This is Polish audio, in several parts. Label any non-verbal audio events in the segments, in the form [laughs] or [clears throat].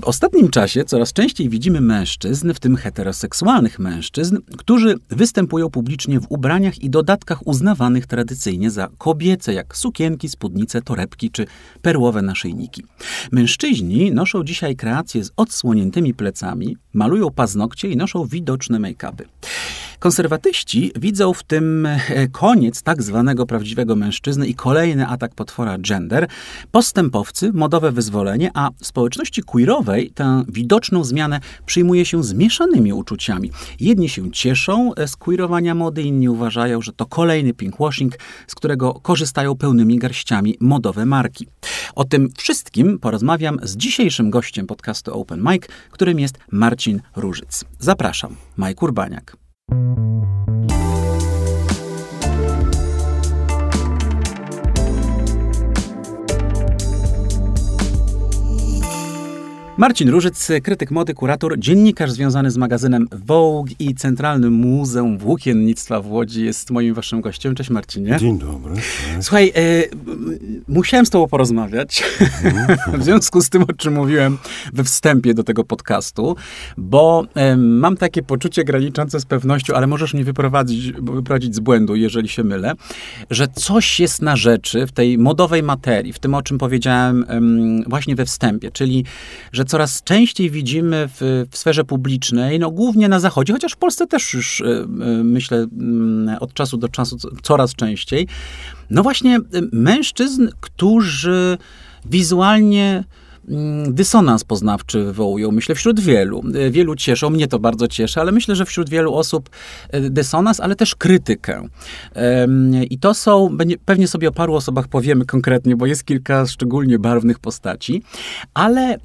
W ostatnim czasie coraz częściej widzimy mężczyzn, w tym heteroseksualnych mężczyzn, którzy występują publicznie w ubraniach i dodatkach uznawanych tradycyjnie za kobiece, jak sukienki, spódnice, torebki czy perłowe naszyjniki. Mężczyźni noszą dzisiaj kreacje z odsłoniętymi plecami, malują paznokcie i noszą widoczne make-upy. Konserwatyści widzą w tym e, koniec tak zwanego prawdziwego mężczyzny i kolejny atak potwora gender. Postępowcy, modowe wyzwolenie, a w społeczności queerowej tę widoczną zmianę przyjmuje się z mieszanymi uczuciami. Jedni się cieszą z queerowania mody, inni uważają, że to kolejny pinkwashing, z którego korzystają pełnymi garściami modowe marki. O tym wszystkim porozmawiam z dzisiejszym gościem podcastu Open Mic, którym jest Marcin Różyc. Zapraszam, Mike Urbaniak. Thank you. Marcin Różyc, krytyk mody, kurator, dziennikarz związany z magazynem Vogue i Centralnym Muzeum Włókiennictwa w Łodzi jest moim waszym gościem. Cześć Marcinie. Dzień dobry. Cześć. Słuchaj, e, musiałem z tobą porozmawiać [laughs] w związku z tym, o czym mówiłem we wstępie do tego podcastu, bo e, mam takie poczucie graniczące z pewnością, ale możesz mnie wyprowadzić, wyprowadzić z błędu, jeżeli się mylę, że coś jest na rzeczy w tej modowej materii, w tym, o czym powiedziałem właśnie we wstępie, czyli, że coraz częściej widzimy w, w, sferze publicznej, no głównie na Zachodzie, chociaż w Polsce też już e, e, myślę mm, od czasu do czasu coraz częściej, no właśnie mężczyzn, którzy wizualnie dysonans poznawczy wywołują, myślę, wśród wielu. E, wielu cieszą, mnie to bardzo cieszy, ale myślę, że wśród wielu osób e, dysonans, ale też krytykę. I to są, pewnie sobie o paru osobach powiemy konkretnie, bo jest kilka szczególnie barwnych postaci, ale e,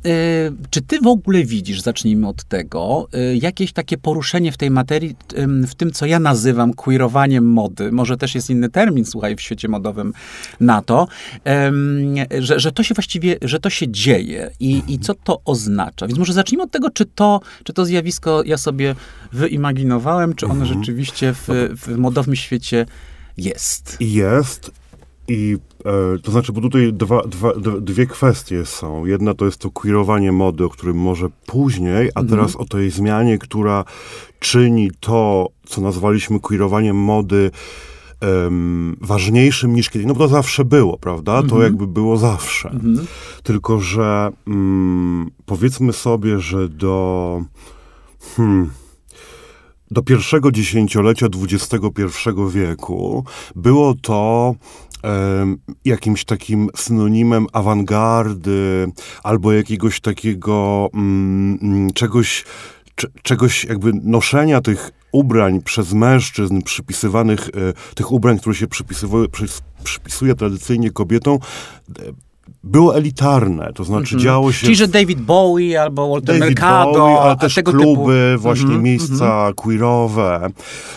czy ty w ogóle widzisz, zacznijmy od tego, jakieś takie poruszenie w tej materii, w tym, co ja nazywam queerowaniem mody, może też jest inny termin, słuchaj, w świecie modowym na to, że, że to się właściwie, że to się dzieje, dzieje i, i co to oznacza. Więc może zacznijmy od tego, czy to, czy to zjawisko ja sobie wyimaginowałem, czy ono mhm. rzeczywiście w, w modowym świecie jest. Jest i e, to znaczy, bo tutaj dwa, dwa, dwie kwestie są. Jedna to jest to queerowanie mody, o którym może później, a mhm. teraz o tej zmianie, która czyni to, co nazwaliśmy queerowaniem mody, um, ważniejszym niż kiedyś. No bo to zawsze było, prawda? To mhm. jakby było zawsze. Mhm. Tylko, że um, powiedzmy sobie, że do... Hmm, do pierwszego dziesięciolecia XXI wieku było to jakimś takim synonimem awangardy albo jakiegoś takiego mm, czegoś, czegoś jakby noszenia tych ubrań przez mężczyzn przypisywanych, e, tych ubrań, które się przypisuje tradycyjnie kobietom, było elitarne, to znaczy mm -hmm. działo się... Czyli, że David Bowie albo Walter David Mercado, Bowie, ale też kluby, typu... właśnie mm -hmm. miejsca mm -hmm. queerowe.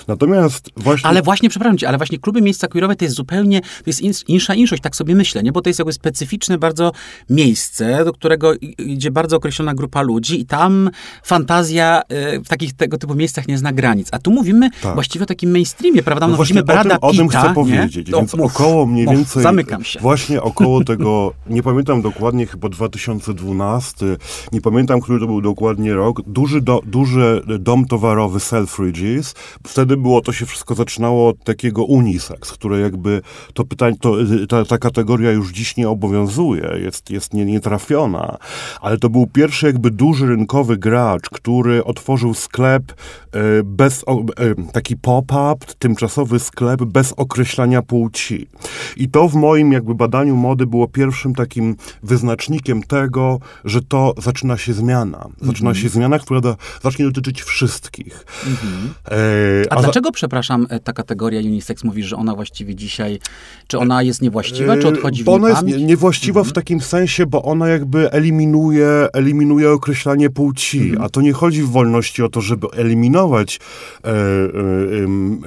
Natomiast właśnie... Ale właśnie, przepraszam cię, ale właśnie kluby, miejsca queerowe to jest zupełnie, to jest insza inszość, tak sobie myślę, nie? Bo to jest jakby specyficzne bardzo miejsce, do którego idzie bardzo określona grupa ludzi i tam fantazja e, w takich tego typu miejscach nie zna granic. A tu mówimy tak. właściwie o takim mainstreamie, prawda? No, no właśnie Brada o tym, Pita, o tym chcę powiedzieć, nie? więc około mniej więcej... zamykam się. Właśnie około tego [laughs] nie pamiętam dokładnie, chyba 2012, nie pamiętam, który to był dokładnie rok, duży, do, duży dom towarowy Selfridges, wtedy było, to się wszystko zaczynało od takiego unisex, które jakby to pytanie, to, ta, ta kategoria już dziś nie obowiązuje, jest, jest nie, nietrafiona, ale to był pierwszy jakby duży rynkowy gracz, który otworzył sklep e, bez, e, taki pop-up, tymczasowy sklep bez określania płci. I to w moim jakby badaniu mody było pierwszym takim wyznacznikiem tego, że to zaczyna się zmiana. Zaczyna -hmm. się zmiana, która da, zacznie dotyczyć wszystkich. -hmm. e, a, a, dlaczego, za... przepraszam, e, ta kategoria unisex mówisz, że ona właściwie dzisiaj, czy ona jest niewłaściwa, czy odchodzi w bo Ona jest niewłaściwa mm -hmm. w takim sensie, bo ona jakby eliminuje, eliminuje określanie płci, mhm. a to nie chodzi w wolności o to, żeby eliminować e, e,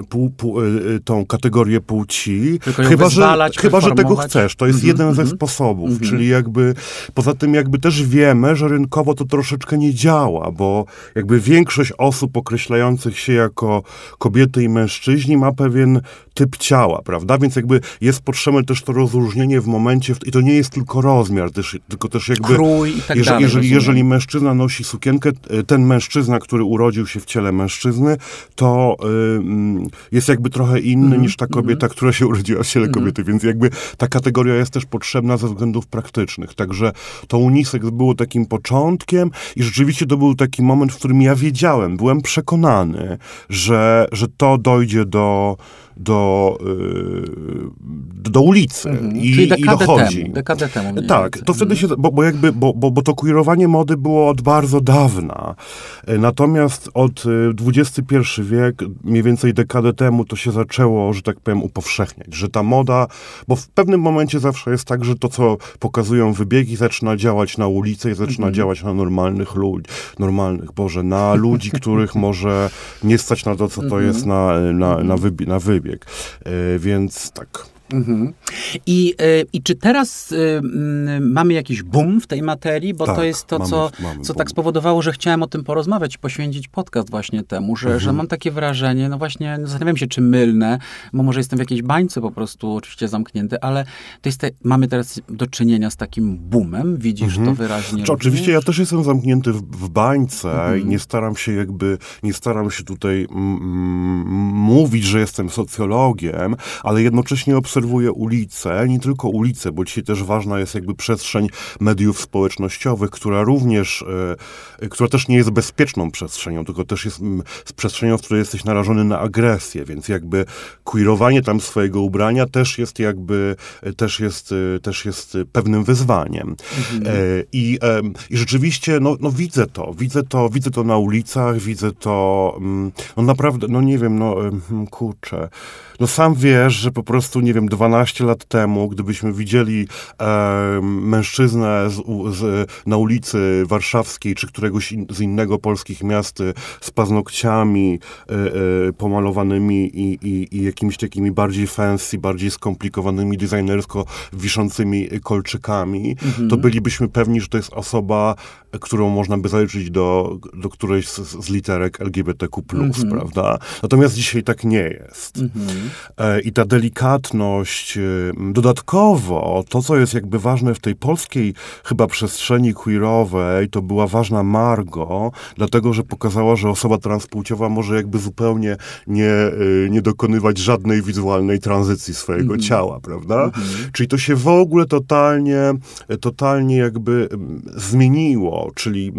pół, pół, e, tą kategorię płci, chyba, że, chyba, że tego chcesz. To jest jeden ze sposobów wyrobów, mhm. czyli jakby poza tym jakby też wiemy, że rynkowo to troszeczkę nie działa, bo jakby większość osób określających się jako kobiety i mężczyźni ma pewien typ ciała, prawda? Więc jakby jest potrzebne też to rozróżnienie w momencie, i to nie jest tylko rozmiar, też, tylko też jakby... Krój i tak jeżeli, dalej. Jeżeli, jeżeli mężczyzna nosi sukienkę, e, ten mężczyzna, który urodził się w ciele mężczyzny, to y, jest jakby trochę inny mm, niż ta kobieta, mm. która się urodziła w ciele mm. kobiety, więc jakby ta kategoria jest też potrzebna ze względów praktycznych. Także to unisex było takim początkiem i rzeczywiście to był taki moment, w którym ja wiedziałem, byłem przekonany, że, że to dojdzie do do, yy, do ulicy mhm. i, Czyli i dochodzi. Temu, dekadę temu. Tak, to wtedy się, bo, bo jakby, bo, bo, bo to queerowanie mody było od bardzo dawna. Natomiast od XXI y, wiek, mniej więcej dekadę temu, to się zaczęło, że tak powiem, upowszechniać, że ta moda, bo w pewnym momencie zawsze jest tak, że to, co pokazują wybiegi, zaczyna działać na ulicy i zaczyna mhm. działać na normalnych ludzi, normalnych, Boże, na ludzi, których [laughs] może nie stać na to, co to mhm. jest na, na, na, wybieg, na wybieg E, więc tak. Mhm. I, y, I czy teraz y, mamy jakiś boom w tej materii? Bo tak, to jest to, mamy, co, mamy co tak spowodowało, że chciałem o tym porozmawiać poświęcić podcast właśnie temu, że, mhm. że mam takie wrażenie, no właśnie, no zastanawiam się, czy mylne, bo może jestem w jakiejś bańce po prostu oczywiście zamknięty, ale to jest te, mamy teraz do czynienia z takim boomem, widzisz mhm. to wyraźnie. Czy, oczywiście ja też jestem zamknięty w, w bańce mhm. i nie staram się jakby, nie staram się tutaj mówić, że jestem socjologiem, ale jednocześnie obserwuję obserwuję ulice, nie tylko ulice, bo dzisiaj też ważna jest jakby przestrzeń mediów społecznościowych, która również, e, która też nie jest bezpieczną przestrzenią, tylko też jest m, przestrzenią, w której jesteś narażony na agresję, więc jakby queerowanie tam swojego ubrania też jest jakby, e, też jest, e, też jest pewnym wyzwaniem. Mhm. E, i, e, I rzeczywiście, no, no widzę to, widzę to, widzę to na ulicach, widzę to, mm, no naprawdę, no nie wiem, no hmm, kurczę, no sam wiesz, że po prostu, nie wiem, 12 lat temu, gdybyśmy widzieli e, mężczyznę z, z, na ulicy warszawskiej, czy któregoś in, z innego polskich miast z paznokciami e, e, pomalowanymi i, i, i jakimiś takimi bardziej fancy, bardziej skomplikowanymi, designersko wiszącymi kolczykami, mhm. to bylibyśmy pewni, że to jest osoba, którą można by zaliczyć do, do którejś z, z literek LGBTQ+, mhm. prawda? Natomiast dzisiaj tak nie jest. Mhm. E, I ta delikatność, e, dodatkowo to, co jest jakby ważne w tej polskiej chyba przestrzeni queerowej, to była ważna Margo, dlatego, że pokazała, że osoba transpłciowa może jakby zupełnie nie, e, nie dokonywać żadnej wizualnej tranzycji swojego mm. ciała, prawda? -hmm. Czyli to się w ogóle totalnie, totalnie jakby zmieniło, czyli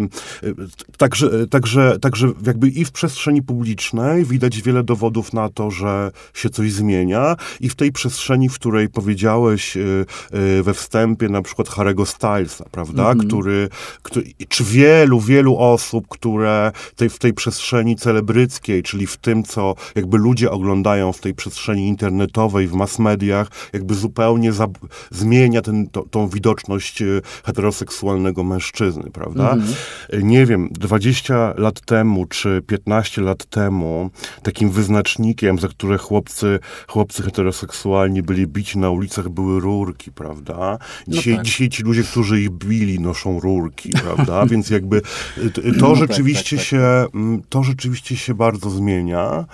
także, także, także jakby i w przestrzeni publicznej widać wiele dowodów na to, że się coś zmienia i w tej przestrzeni, w której powiedziałeś y, y, we wstępie na przykład Harego Stylesa, prawda, mm -hmm. który, który, czy wielu, wielu osób, które tej, w tej przestrzeni celebryckiej, czyli w tym, co jakby ludzie oglądają w tej przestrzeni internetowej, w mass mediach, jakby zupełnie zmienia ten, to, tą widoczność y, heteroseksualnego mężczyzny, prawda? Mm -hmm. Nie wiem, 20 lat temu, czy 15 lat temu, takim wyznacznikiem, za które chłopcy chłopcy, heteroseksualni byli bici na ulicach, były rurki, prawda? No dzisiaj, no tak. dzisiaj ci ludzie, którzy ich bili, noszą rurki, prawda? [laughs] Więc jakby to no rzeczywiście tak, tak, się, tak. Mm, to rzeczywiście się bardzo zmienia.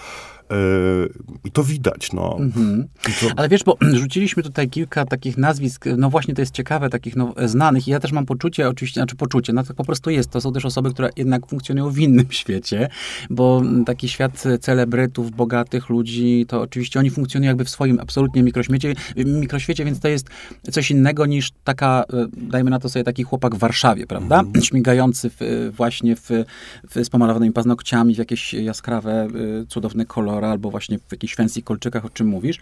I to widać, no. Mhm. To... Ale wiesz, bo [clears throat] rzuciliśmy tutaj kilka takich nazwisk, no właśnie to jest ciekawe, takich no, znanych i ja też mam poczucie, oczywiście, znaczy poczucie, no to po prostu jest, to są też osoby, które jednak funkcjonują w innym [laughs] świecie, bo taki świat celebrytów, bogatych ludzi, to oczywiście oni funkcjonują jakby w swoim absolutnie mikroświecie, mikroświecie, więc to jest coś innego niż taka, dajmy na to sobie taki chłopak w Warszawie, prawda? Mhm. Śmigający w, właśnie w, w, z pomalowanymi paznokciami, w jakieś jaskrawe, cudowne kolory, albo właśnie w jakichś fancy kolczykach, o czym mówisz.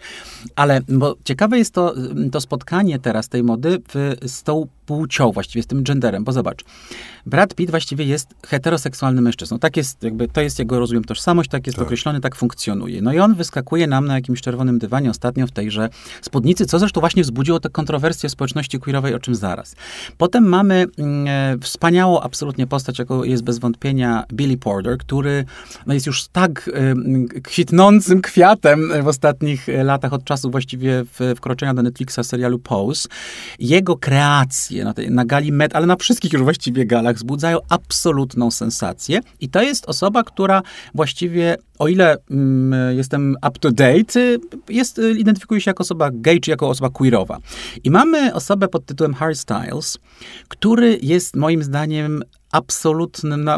Ale bo ciekawe jest to, to spotkanie teraz tej mody w, z tą płcią, właściwie z tym genderem, bo zobacz, Brad Pitt właściwie jest heteroseksualnym mężczyzną. Tak jest, jakby, to jest jego, rozumiem, tożsamość, tak jest tak. określony, tak funkcjonuje. No i on wyskakuje nam na jakimś czerwonym dywanie ostatnio w tejże spódnicy, co zresztą właśnie wzbudziło te kontrowersje w społeczności queerowej, o czym zaraz. Potem mamy mm, e, wspaniałą absolutnie postać, jaką jest bez wątpienia Billy Porter, który no, jest już tak e, kwitnącym kwiatem w ostatnich latach, od czasu właściwie wkroczenia do Netflixa serialu Pose. Jego kreacje na, tej, na gali Met, ale na wszystkich już właściwie galach, wzbudzają absolutną sensację. I to jest osoba, która właściwie, o ile mm, jestem up to date, jest, identyfikuje się jako osoba gay, czy jako osoba queerowa. I mamy osobę pod tytułem Harry Styles, który jest moim zdaniem absolutnym,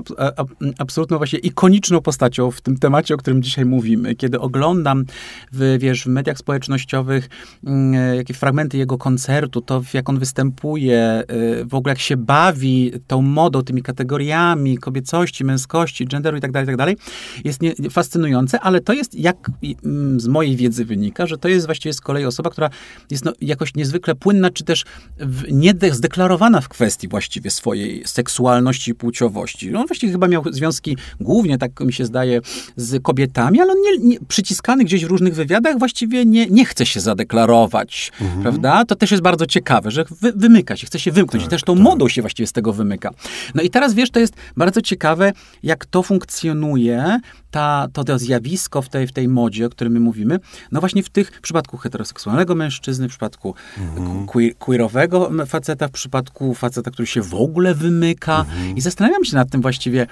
absolutną właśnie ikoniczną postacią w tym temacie, o którym dzisiaj mówimy. Kiedy oglądam w, wiesz, w mediach społecznościowych mm, jakieś fragmenty jego koncertu, to jak on występuje, y, w ogóle jak się bawi tą modą, tymi kategoriami kobiecości, męskości, genderu i tak dalej, tak dalej, jest nie, fascynujące, ale to jest, jak mm, z mojej wiedzy wynika, że to jest właściwie z kolei osoba, która jest no, jakoś niezwykle płynna, czy też w, nie zdeklarowana w kwestii właściwie swojej seksualności płciowości. On właściwie chyba miał związki głównie, tak mi się zdaje, z kobietami, ale on nie, nie, przyciskany gdzieś w różnych wywiadach właściwie nie, nie chce się zadeklarować, mhm. prawda? To też jest bardzo ciekawe, że wy, wymyka się, chce się wymknąć tak, i też tą tak. modą się właściwie z tego wymyka. No i teraz, wiesz, to jest bardzo ciekawe, jak to funkcjonuje, ta, to, to zjawisko w tej, w tej modzie, o którym my mówimy, no właśnie w tych, w przypadku heteroseksualnego mężczyzny, w przypadku mhm. queer, queerowego faceta, w przypadku faceta, który się w ogóle wymyka. Mhm. I zastanawiam się nad tym właściwie,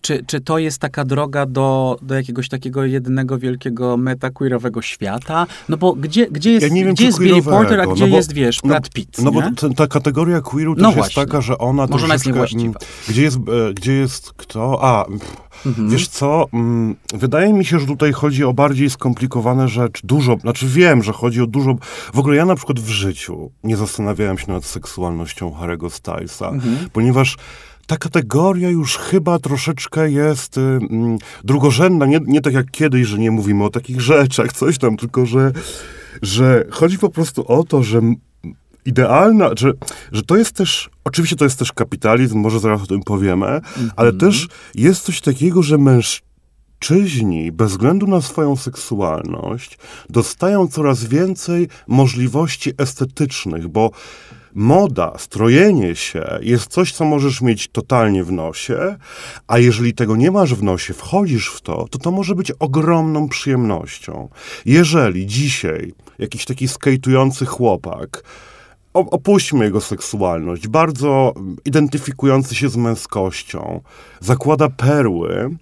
czy, czy to jest taka droga do, do jakiegoś takiego jednego wielkiego metaqueerowego świata? No bo gdzie, gdzie jest, ja wiem, gdzie jest Billy Porter, a gdzie no bo, jest, wiesz, no, Brad Pitt? No, bo ta, ta kategoria queeru no też właśnie. jest taka, że ona Może ona jest niewłaściwa. Gdzie jest, e, gdzie jest kto? A, mhm. wiesz co, mm, wydaje mi się, że tutaj chodzi o bardziej skomplikowane rzeczy. Dużo, znaczy wiem, że chodzi o dużo... W ogóle ja na przykład w życiu nie zastanawiałem się nad seksualnością Harry'ego Stylesa, mhm. ponieważ ta kategoria już chyba troszeczkę jest y, mm, drugorzędna, nie, nie tak jak kiedyś, że nie mówimy o takich rzeczach, coś tam, tylko że, że chodzi po prostu o to, że idealna, że, że to jest też, oczywiście to jest też kapitalizm, może zaraz o tym powiemy, mm -hmm. ale też jest coś takiego, że mężczyźni, bez względu na swoją seksualność, dostają coraz więcej możliwości estetycznych, bo moda, strojenie się jest coś, co możesz mieć totalnie w nosie, a jeżeli tego nie masz w nosie, wchodzisz w to, to to może być ogromną przyjemnością. Jeżeli dzisiaj jakiś taki skejtujący chłopak opuśćmy jego seksualność, bardzo identyfikujący się z męskością, zakłada perły,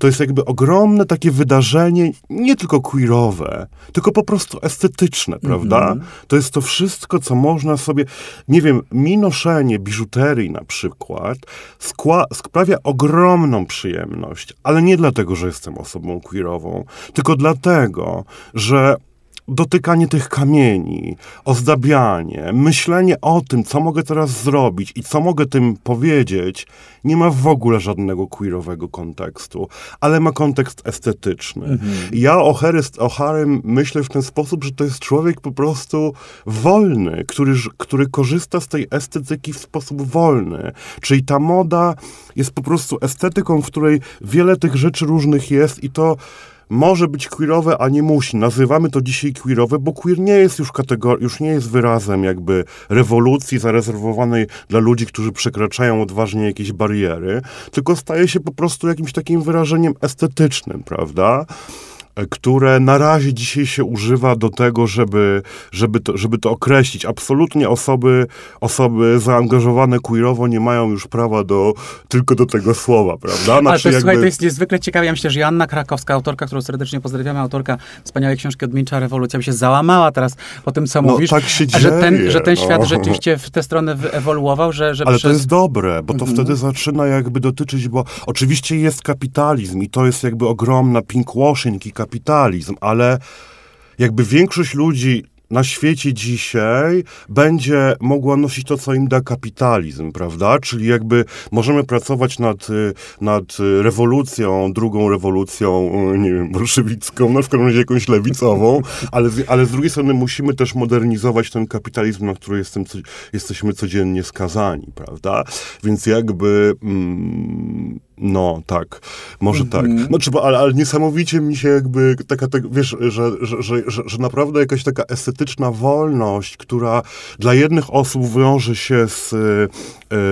to jest jakby ogromne takie wydarzenie, nie tylko queerowe, tylko po prostu estetyczne, prawda? Mm -hmm. To jest to wszystko, co można sobie, nie wiem, mi noszenie biżuterii na przykład sprawia ogromną przyjemność, ale nie dlatego, że jestem osobą queerową, tylko dlatego, że dotykanie tych kamieni, ozdabianie, myślenie o tym, co mogę teraz zrobić i co mogę tym powiedzieć, nie ma w ogóle żadnego queerowego kontekstu, ale ma kontekst estetyczny. Mhm. Ja o, Harry, o myślę w ten sposób, że to jest człowiek po prostu wolny, który, który korzysta z tej estetyki w sposób wolny. Czyli ta moda jest po prostu estetyką, w której wiele tych rzeczy różnych jest i to może być queerowe, a nie musi. Nazywamy to dzisiaj queerowe, bo queer nie jest już kategorią, już nie jest wyrazem jakby rewolucji zarezerwowanej dla ludzi, którzy przekraczają odważnie jakieś bariery, tylko staje się po prostu jakimś takim wyrażeniem estetycznym, prawda? Które na razie dzisiaj się używa do tego, żeby, żeby, to, żeby to określić. Absolutnie osoby, osoby zaangażowane queerowo nie mają już prawa do, tylko do tego słowa, prawda? Znaczy, Ale to, jakby... słuchaj, to jest niezwykle ciekawe. Ja myślę, że Joanna Krakowska, autorka, którą serdecznie pozdrawiamy, autorka wspaniałej książki Odmieńcza Rewolucja, by się załamała teraz po tym, co no, mówisz. tak się dzieje. Że ten, że ten świat rzeczywiście w tę stronę ewoluował, że, że Ale przez... to jest dobre, bo to mhm. wtedy zaczyna jakby dotyczyć, bo oczywiście jest kapitalizm i to jest jakby ogromna pinkwashing i kapitalizm, ale jakby większość ludzi na świecie dzisiaj będzie mogła nosić to, co im da kapitalizm, prawda? Czyli jakby możemy pracować nad, y, nad rewolucją, drugą rewolucją, y, nie wiem, bolszewicką, no w każdym razie jakąś lewicową, ale z, ale z drugiej strony musimy też modernizować ten kapitalizm, na który jestem, jesteśmy codziennie skazani, prawda? Więc jakby... Mm, no, tak. Może tak. Mhm. No, trzeba, ale, ale niesamowicie mi się jakby taka, tak, wiesz, że, że, że, że, że naprawdę jakaś taka estetyczna wolność, która dla jednych osób wiąże się z, e,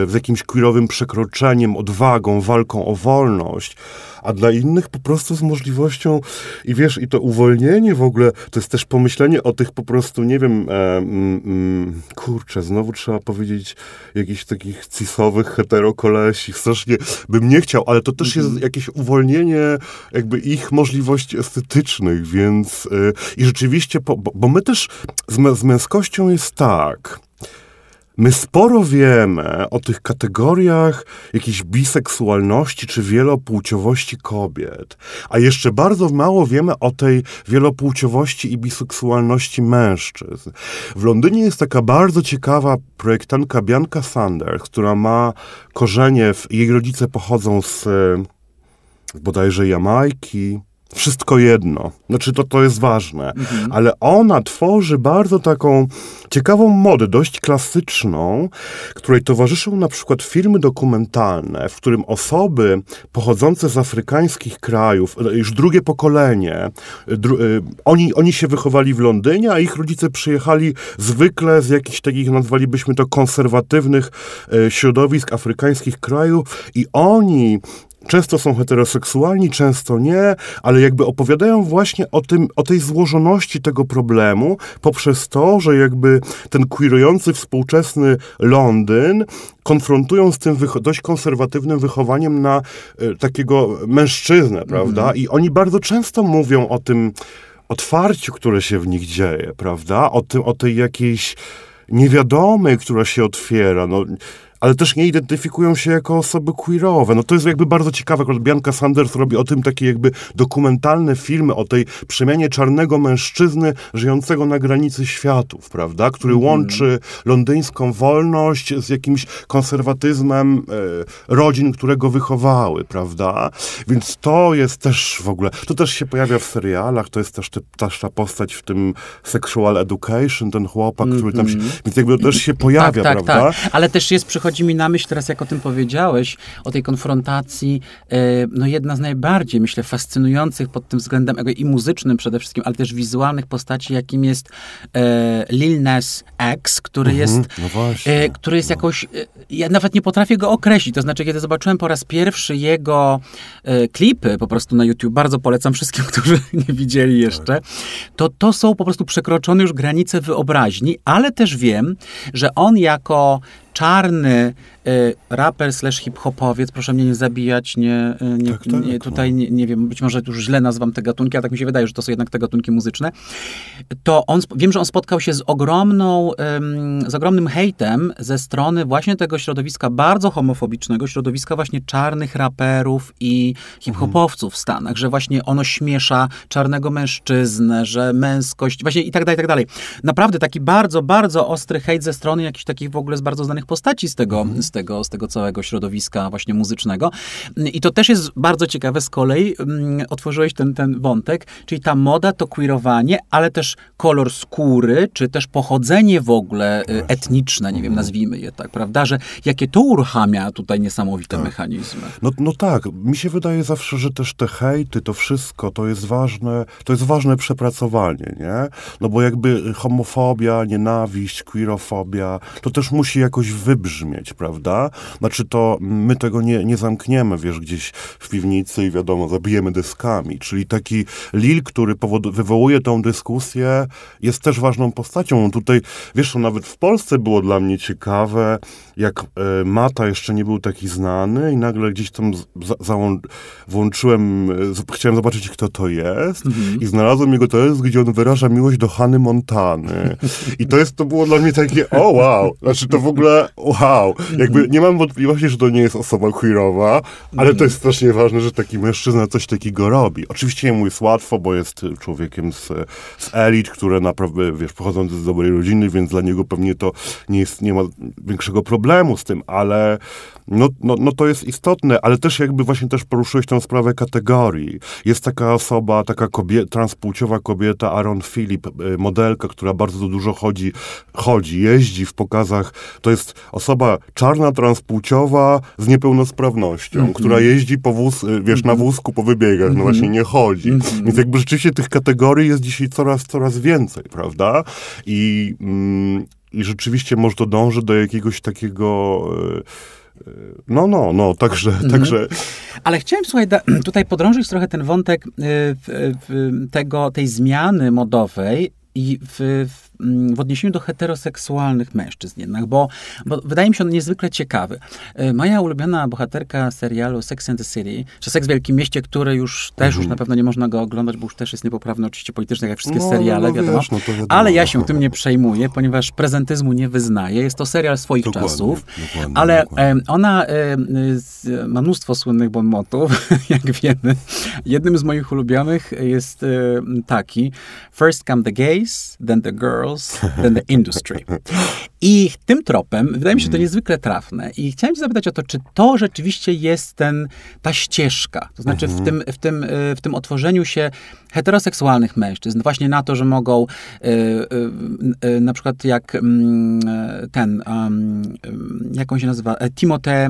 z jakimś queerowym przekroczeniem, odwagą, walką o wolność, a dla innych po prostu z możliwością i wiesz, i to uwolnienie w ogóle, to jest też pomyślenie o tych po prostu, nie wiem, e, mm, mm, kurczę, znowu trzeba powiedzieć jakichś takich cisowych heterokolesi, strasznie bym nie chciał, ale to też jest mhm. jakieś uwolnienie jakby ich możliwości estetycznych, więc e, i rzeczywiście, bo, bo my też z, z męskością jest tak, My sporo wiemy o tych kategoriach jakiejś biseksualności czy wielopłciowości kobiet, a jeszcze bardzo mało wiemy o tej wielopłciowości i biseksualności mężczyzn. W Londynie jest taka bardzo ciekawa projektantka Bianca Sanders, która ma korzenie, w, jej rodzice pochodzą z bodajże Jamajki, wszystko jedno. Znaczy, to, to jest ważne. Mhm. Ale ona tworzy bardzo taką ciekawą modę, dość klasyczną, której towarzyszą na przykład filmy dokumentalne, w którym osoby pochodzące z afrykańskich krajów, e, już drugie pokolenie, dru, y, oni, oni się wychowali w Londynie, a ich rodzice przyjechali zwykle z jakichś takich, nazwalibyśmy to, konserwatywnych y, środowisk afrykańskich krajów i oni Często są heteroseksualni, często nie, ale jakby opowiadają właśnie o, tym, o tej złożoności tego problemu poprzez to, że jakby ten queerujący współczesny Londyn konfrontują z tym dość konserwatywnym wychowaniem na y, takiego mężczyznę, prawda? Mm. I oni bardzo często mówią o tym otwarciu, które się w nich dzieje, prawda? O, tym, o tej jakiejś niewiadomej, która się otwiera. No, ale też nie identyfikują się jako osoby queerowe. No to jest jakby bardzo ciekawe, akurat Bianca Sanders robi o tym takie jakby dokumentalne filmy o tej przemianie czarnego mężczyzny żyjącego na granicy światów, prawda, który mm. łączy londyńską wolność z jakimś konserwatyzmem e, rodzin, które go wychowały, prawda, więc to jest też w ogóle, to też się pojawia w serialach, to jest też, te, też ta postać w tym Sexual Education, ten chłopak, mm -hmm. który tam się, mhm. więc jakby to też się pojawia, tak, tak, prawda. Tak. Ale też jest przychodzi przychodzi mi na myśl teraz, jak o tym powiedziałeś, o tej konfrontacji, e, no jedna z najbardziej, myślę, fascynujących pod tym względem i muzycznym przede wszystkim, ale też wizualnych postaci, jakim jest e, Lil Nas X, który mhm, jest, no e, który jest no. jakoś, ja nawet nie potrafię go określić, to znaczy, kiedy zobaczyłem po raz pierwszy jego klipy po prostu na YouTube, bardzo polecam wszystkim, [laughs] którzy nie widzieli jeszcze, tak. to to są po prostu przekroczone już granice wyobraźni, ale też wiem, że on jako czarny y, raper slash hip-hopowiec, proszę mnie nie zabijać, nie, y, nie, tak, tak, nie tutaj, no. nie, nie, wiem, być może już źle nazwam te gatunki, ale tak mi się wydaje, że to są jednak te gatunki muzyczne, to on, wiem, że on spotkał się z ogromną, z ogromnym hejtem ze strony właśnie tego środowiska bardzo homofobicznego, środowiska właśnie czarnych raperów i hip-hopowców w Stanach, że właśnie ono śmiesza czarnego mężczyznę, że męskość, właśnie i tak dalej, i tak dalej. Naprawdę taki bardzo, bardzo ostry hejt ze strony jakichś takich w ogóle z bardzo znanych postaci z tego, mhm. z, tego, z tego całego środowiska właśnie muzycznego. I to też jest bardzo ciekawe z kolei, mm, otworzyłeś ten, ten wątek, czyli ta moda to queerowanie, ale też kolor skóry, czy też pochodzenie w ogóle y, etniczne, nie wiem, mhm. nazwijmy je tak, prawda, że jakie to uruchamia tutaj niesamowite tak. mechanizmy. No, no tak, mi się wydaje zawsze, że też te hejty, to wszystko, to jest ważne, to jest ważne przepracowanie, nie? No bo jakby homofobia, nienawiść, queerofobia, to też musi jakoś wybrzmieć, prawda? Znaczy to my tego nie, nie zamkniemy, wiesz, gdzieś w piwnicy i wiadomo, zabijemy dyskami. Czyli taki Lil, który wywołuje tą dyskusję, jest też ważną postacią. Tutaj, wiesz, to nawet w Polsce było dla mnie ciekawe, jak e, Mata jeszcze nie był taki znany i nagle gdzieś tam za, włączyłem, e, chciałem zobaczyć, kto to jest i znalazłem jego jest, gdzie on wyraża miłość do Hany Montany. I to jest, to było dla mnie takie, o wow, znaczy to w ogóle wow. Jakby nie mam wątpliwości, że to nie jest osoba queerowa, ale to jest strasznie ważne, że taki mężczyzna coś takiego robi. Oczywiście mu jest łatwo, bo jest człowiekiem z, z elit, które naprawdę, wiesz, pochodzący z dobrej rodziny, więc dla niego pewnie to nie jest, nie ma większego problemu z tym, ale no, no, no to jest istotne, ale też jakby właśnie też poruszyłeś tę sprawę kategorii. Jest taka osoba, taka kobieta, transpłciowa kobieta, Aaron Philip, y, modelka, która bardzo dużo chodzi, chodzi, jeździ w pokazach. To jest osoba czarna, transpłciowa z niepełnosprawnością, mm -hmm. która jeździ po wóz, y, wiesz, na mhm. wózku po wybiegach, no właśnie nie chodzi. Mm -hmm. Więc jakby rzeczywiście tych kategorii jest dzisiaj coraz, coraz więcej, prawda? I, mm, i rzeczywiście może to dąży do jakiegoś takiego... Yy, no, no, no, także... Mhm. także... Ale chciałem, słuchaj, da, [clears throat] tutaj podrążyć trochę ten wątek y, w, w tego, tej zmiany modowej i w, w w odniesieniu do heteroseksualnych mężczyzn jednak, bo, bo wydaje mi się on niezwykle ciekawy. E, moja ulubiona bohaterka serialu Sex and the City, czy Seks w Wielkim Mieście, który już też już mhm. na pewno nie można go oglądać, bo już też jest niepoprawny oczywiście politycznie, jak wszystkie no, seriale, no, wiadomo. Wiesz, no wiadomo. Ale ja się tym nie przejmuję, ponieważ prezentyzmu nie wyznaję. Jest to serial swoich dokładnie, czasów, dokładnie, ale dokładnie. ona ma mnóstwo słynnych bonmotów, [laughs] jak wiemy. Jednym z moich ulubionych jest taki First come the gays, then the girls, girls than the industry. [laughs] I tym tropem wydaje mi się to mm. niezwykle trafne. I chciałem cię zapytać o to, czy to rzeczywiście jest ten, ta ścieżka, to znaczy w, mhm. tym, w, tym, y, w tym otworzeniu się heteroseksualnych mężczyzn, właśnie na to, że mogą y, y, y, na przykład jak mm, ten, jak on się nazywa, e, Timothée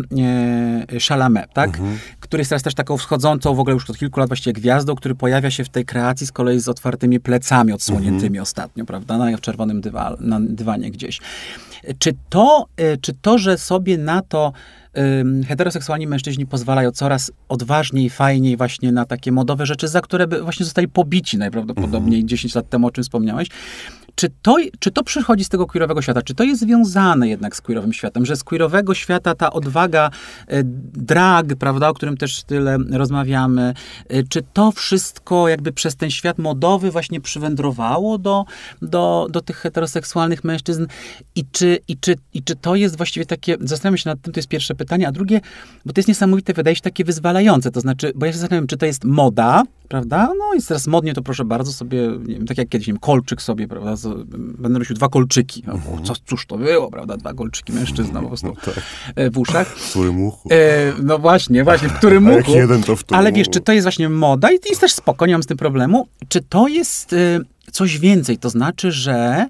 Chalamet, tak? Mhm. Który jest teraz też taką wschodzącą w ogóle już od kilku lat właściwie gwiazdą, który pojawia się w tej kreacji z kolei z otwartymi plecami odsłoniętymi mhm. ostatnio, prawda? Na, w czerwonym dywa, na dywanie gdzieś. Czy to, czy to, że sobie na to heteroseksualni mężczyźni pozwalają coraz odważniej, fajniej właśnie na takie modowe rzeczy, za które by właśnie zostali pobici najprawdopodobniej mhm. 10 lat temu, o czym wspomniałeś. Czy to, czy to przychodzi z tego queerowego świata? Czy to jest związane jednak z queerowym światem? Że z queerowego świata ta odwaga, e, drag, prawda, o którym też tyle rozmawiamy, e, czy to wszystko jakby przez ten świat modowy właśnie przywędrowało do, do, do tych heteroseksualnych mężczyzn? I czy, i, czy, I czy to jest właściwie takie, zastanawiam się nad tym, to jest pierwsze pytanie, a drugie, bo to jest niesamowite, wydaje się takie wyzwalające, to znaczy, bo ja się zastanawiam, czy to jest moda, prawda? No i teraz modnie to proszę bardzo sobie, nie wiem, tak jak kiedyś, nie wiem, kolczyk sobie, prawda, będę nosił dwa kolczyki. Mhm. co, cóż to było, prawda? Dwa kolczyki mężczyzna po prostu no [laughs] tak. E, w uszach. W którym uchu? E, no właśnie, właśnie, w którym uchu. Jak jeden to w którym Ale wiesz, czy to jest właśnie moda i jest też spoko, nie mam z tym problemu. Czy to jest e, coś więcej? To znaczy, że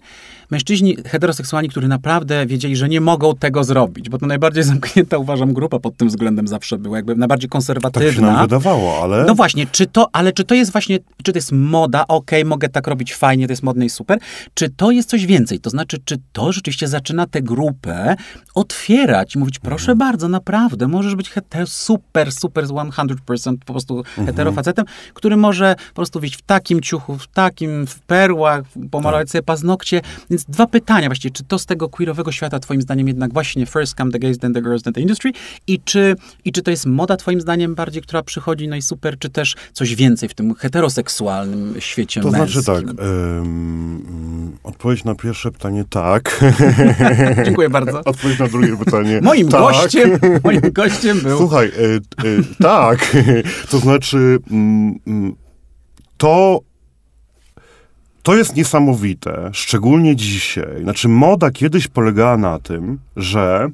mężczyźni heteroseksualni, którzy naprawdę wiedzieli, że nie mogą tego zrobić, bo to najbardziej [laughs] zamknięta, uważam, grupa pod tym względem zawsze była, jakby najbardziej konserwatywna. Tak się nam wydawało, ale... No właśnie, czy to, ale czy to jest właśnie, czy to jest moda, okej, okay, mogę tak robić fajnie, to jest modne i super, czy to jest coś więcej? To znaczy, czy to rzeczywiście zaczyna tę grupę otwierać i mówić, proszę mhm. bardzo, naprawdę, możesz być hetero, super, super, 100% po prostu mhm. heterofacetem, który może po prostu wyjść w takim ciuchu, w takim, w perłach, pomalować tak. sobie paznokcie, więc dwa pytania właściwie. Czy to z tego queerowego świata twoim zdaniem jednak właśnie first come the gays, then the girls, then the industry? I czy, i czy to jest moda twoim zdaniem bardziej, która przychodzi, no i super, czy też coś więcej w tym heteroseksualnym świecie To męskim? znaczy tak, um, odpowiedź na pierwsze pytanie tak. [laughs] Dziękuję bardzo. Odpowiedź na drugie pytanie [laughs] Moim tak. gościem, [laughs] moim gościem był... Słuchaj, e, e, tak, to znaczy mm, mm, to to jest niesamowite, szczególnie dzisiaj. Znaczy, moda kiedyś polegała na tym, że